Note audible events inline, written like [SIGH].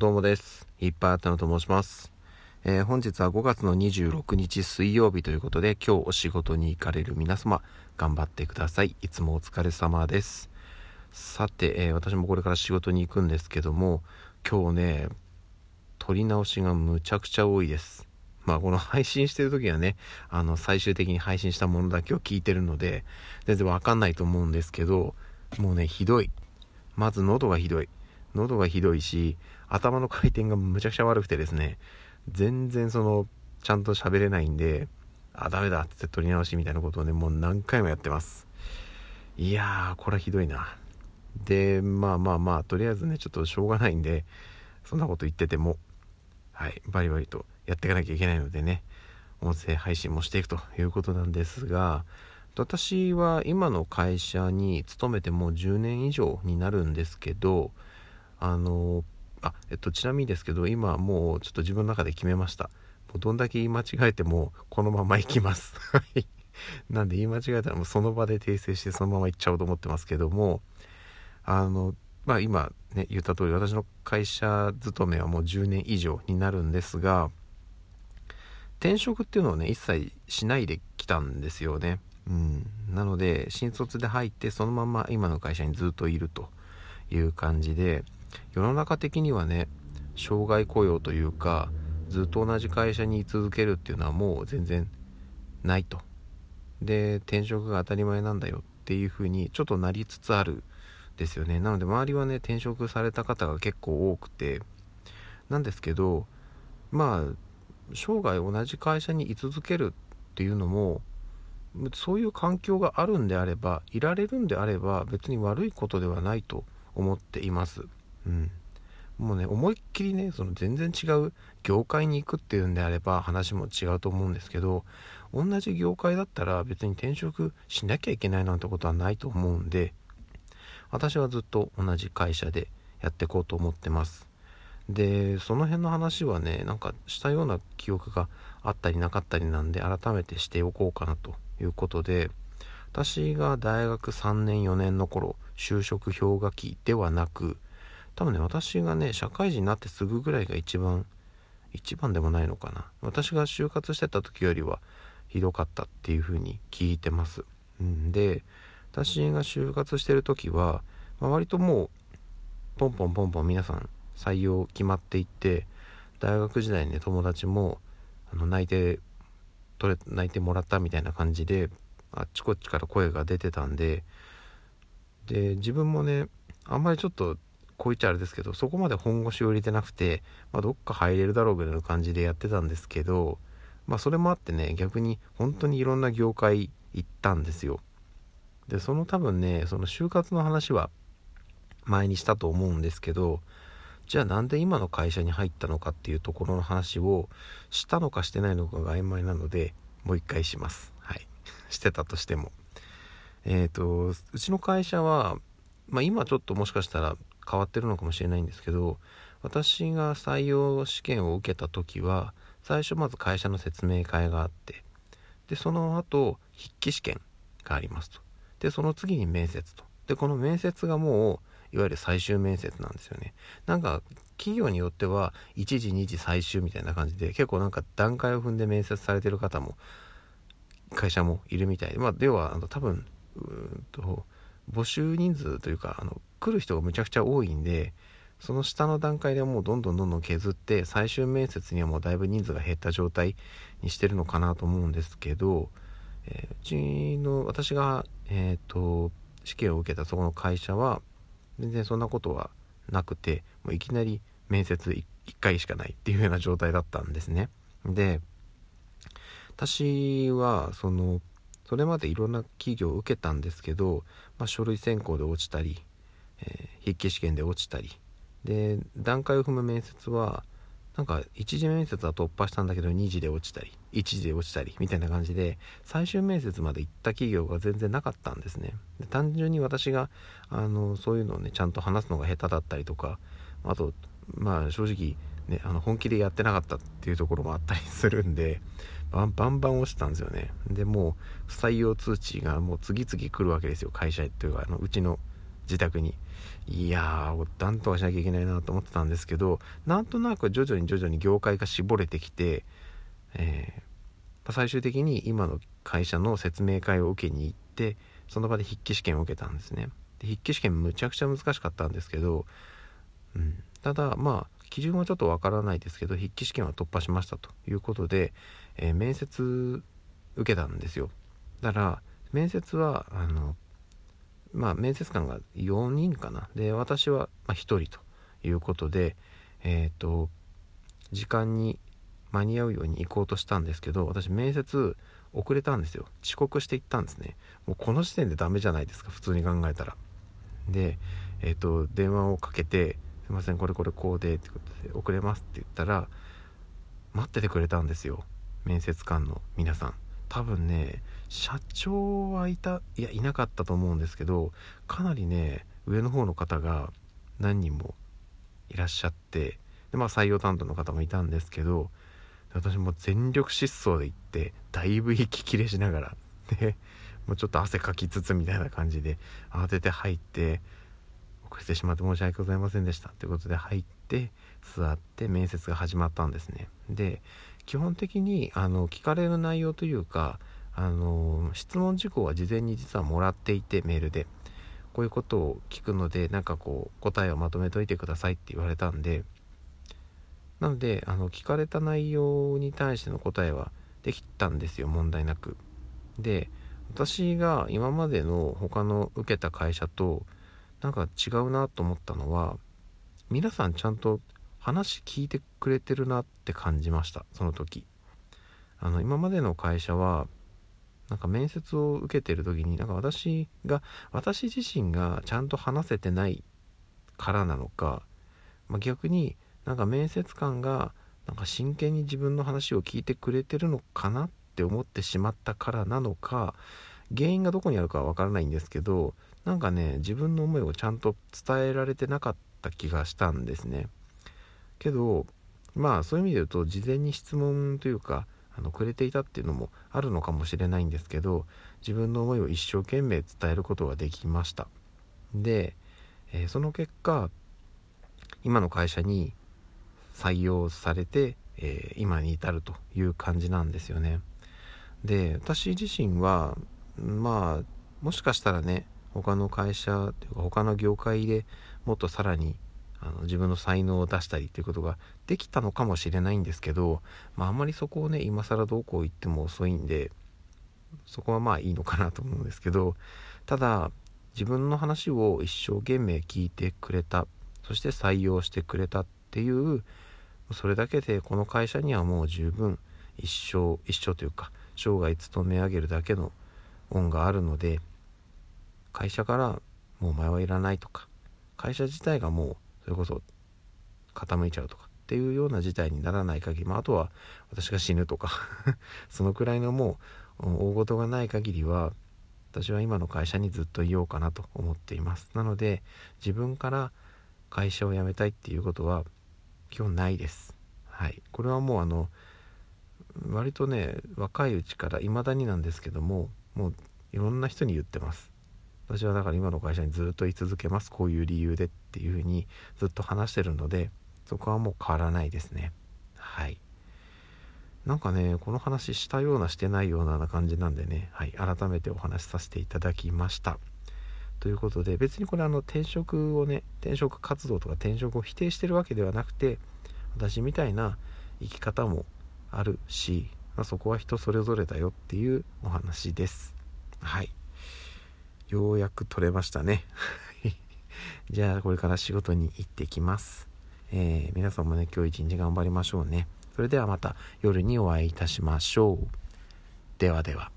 どうもです。いっぱいあったのと申します。えー、本日は5月の26日水曜日ということで、今日お仕事に行かれる皆様、頑張ってください。いつもお疲れ様です。さて、えー、私もこれから仕事に行くんですけども、今日ね、撮り直しがむちゃくちゃ多いです。まあこの配信してる時はね、あの最終的に配信したものだけを聞いてるので、全然わかんないと思うんですけど、もうね、ひどい。まず喉がひどい。喉がひどいし、頭の回転がむちゃくちゃ悪くてですね、全然その、ちゃんと喋れないんで、あ、ダメだって撮り直しみたいなことをね、もう何回もやってます。いやー、これはひどいな。で、まあまあまあ、とりあえずね、ちょっとしょうがないんで、そんなこと言ってても、はい、バリバリとやっていかなきゃいけないのでね、音声配信もしていくということなんですが、私は今の会社に勤めてもう10年以上になるんですけど、あのあえっとちなみにですけど今もうちょっと自分の中で決めました。もうどんだけ言い間違えてもこのまま行きます。[LAUGHS] はい。なんで言い間違えたらもうその場で訂正してそのまま行っちゃおうと思ってますけども。あのまあ今ね言った通り私の会社勤めはもう10年以上になるんですが転職っていうのをね一切しないで来たんですよね。うん。なので新卒で入ってそのまま今の会社にずっといるという感じで世の中的にはね障害雇用というかずっと同じ会社に居続けるっていうのはもう全然ないと。で転職が当たり前なんだよっていうふうにちょっとなりつつあるですよね。なので周りはね転職された方が結構多くて。なんですけどまあ生涯同じ会社に居続けるっていうのもそういう環境があるんであればいられるんであれば別に悪いことではないと思っています。うん。もうね、思いっきりね、その全然違う業界に行くっていうんであれば話も違うと思うんですけど、同じ業界だったら別に転職しなきゃいけないなんてことはないと思うんで、私はずっと同じ会社でやっていこうと思ってます。で、その辺の話はね、なんかしたような記憶があったりなかったりなんで、改めてしておこうかなということで、私が大学3年4年の頃、就職氷河期ではなく、多分ね、私がね、社会人になってすぐぐらいが一番、一番でもないのかな。私が就活してた時よりはひどかったっていう風に聞いてます。うん、で、私が就活してる時は、まあ、割ともう、ポンポンポンポン皆さん採用決まっていって、大学時代にね、友達も、あの、泣いて、取れ、泣いてもらったみたいな感じで、あっちこっちから声が出てたんで、で、自分もね、あんまりちょっとこう言っちゃあれですけど、そこまで本腰を入れてなくて、まあ、どっか入れるだろうぐらいの感じでやってたんですけど、まあ、それもあってね、逆に本当にいろんな業界行ったんですよ。で、その多分ね、その就活の話は前にしたと思うんですけど、じゃあなんで今の会社に入ったのかっていうところの話をしたのかしてないのかが曖昧なので、もう一回します。はい。[LAUGHS] してたとしても。えっ、ー、と、うちの会社は、まあ今ちょっともしかしたら変わってるのかもしれないんですけど私が採用試験を受けた時は最初まず会社の説明会があってでその後筆記試験がありますと。でその次に面接と。でこの面接がもういわゆる最終面接なんですよね。なんか企業によっては1時2時最終みたいな感じで結構なんか段階を踏んで面接されてる方も会社もいるみたいで。まあ要はあの多分うんと募集人数というかあの来る人がむちゃくちゃ多いんでその下の段階でもうどんどんどんどん削って最終面接にはもうだいぶ人数が減った状態にしてるのかなと思うんですけど、えー、うちの私が、えーと、試験を受けたそこの会社は全然そんなことはなくてもういきなり面接 1, 1回しかないっていうような状態だったんですね。で私はそのそれまでいろんな企業を受けたんですけど、まあ、書類選考で落ちたり、えー、筆記試験で落ちたりで段階を踏む面接はなんか1次面接は突破したんだけど2次で落ちたり1次で落ちたりみたいな感じで最終面接まで行った企業が全然なかったんですねで単純に私があのそういうのをねちゃんと話すのが下手だったりとかあとまあ正直ねあの本気でやってなかったっていうところもあったりするんでバンバンバン押したんですよね。で、もう不採用通知がもう次々来るわけですよ。会社というか、あのうちの自宅に。いやーなんとかしなきゃいけないなと思ってたんですけどなんとなく徐々に徐々に業界が絞れてきて、えー、最終的に今の会社の説明会を受けに行ってその場で筆記試験を受けたんですね。で筆記試験むちゃくちゃ難しかったんですけど、うん、ただまあ基準はちょっとわからないですけど筆記試験は突破しましたということで、えー、面接受けたんですよ。だから面接はあのまあ面接官が4人かな。で私は1人ということでえっ、ー、と時間に間に合うように行こうとしたんですけど私面接遅れたんですよ。遅刻して行ったんですね。もうこの時点でダメじゃないですか普通に考えたら。でえっ、ー、と電話をかけて「すいませんこれこれこうで」ってことで「遅れます」って言ったら待っててくれたんですよ。面接官の皆さん。多分ね社長はいたいやいなかったと思うんですけどかなりね上の方の方が何人もいらっしゃってでまあ採用担当の方もいたんですけど私も全力疾走で行ってだいぶ息切れしながらで [LAUGHS] もうちょっと汗かきつつみたいな感じで慌てて入って遅れてしまって申し訳ございませんでしたということで入って座って面接が始まったんですね。で基本的にあの聞かれる内容というかあの質問事項は事前に実はもらっていてメールで。こういうことを聞くのでなんかこう答えをまとめといてくださいって言われたんで。なのであの聞かれた内容に対しての答えはできたんですよ問題なく。で私が今までの他の受けた会社となんか違うなと思ったのは皆さんちゃんと話聞いてくれてるなって感じましたその時。あの今までの会社はなんか面接を受けてる時になんか私が私自身がちゃんと話せてないからなのか、まあ、逆になんか面接官がなんか真剣に自分の話を聞いてくれてるのかなって思ってしまったからなのか原因がどこにあるかはわからないんですけどなんかね自分の思いをちゃんと伝えられてなかった気がしたんですね。けどまあそういう意味で言うと事前に質問というかあのくれていたっていうのもあるのかもしれないんですけど自分の思いを一生懸命伝えることができました。で、えー、その結果今の会社に採用されて、えー、今に至るという感じなんですよね。で私自身はまあもしかしたらね他の会社というか他の業界でもっとさらにあの自分の才能を出したりということができたのかもしれないんですけど、まあ、あんまりそこをね今更どうこう言っても遅いんでそこはまあいいのかなと思うんですけどただ自分の話を一生懸命聞いてくれたそして採用してくれたっていうそれだけでこの会社にはもう十分一生一生というか生涯勤め上げるだけの恩があるので会社からもうお前はいらないとか会社自体がもうそれこそ傾いちゃうとかっていうような事態にならない限り、まあ、あとは私が死ぬとか [LAUGHS] そのくらいのもう大事がない限りは私は今の会社にずっといようかなと思っています。なので自分から会社を辞めたいっていうことは今日ないです。はい。これはもうあの割とね若いうちから未だになんですけどももういろんな人に言ってます。私はだから今の会社にずっと居続けます。こういう理由でっていうふうにずっと話してるのでそこはもう変わらないですね。はい。なんかねこの話したようなしてないような感じなんでね、はい、改めてお話しさせていただきました。ということで別にこれあの転職をね転職活動とか転職を否定してるわけではなくて私みたいな生き方もあるし、まあ、そこは人それぞれだよっていうお話です。はい。ようやく取れましたね。[LAUGHS] じゃあこれから仕事に行ってきます、えー、皆さんもね今日一日頑張りましょうね。それではまた夜にお会いいたしましょう。ではでは。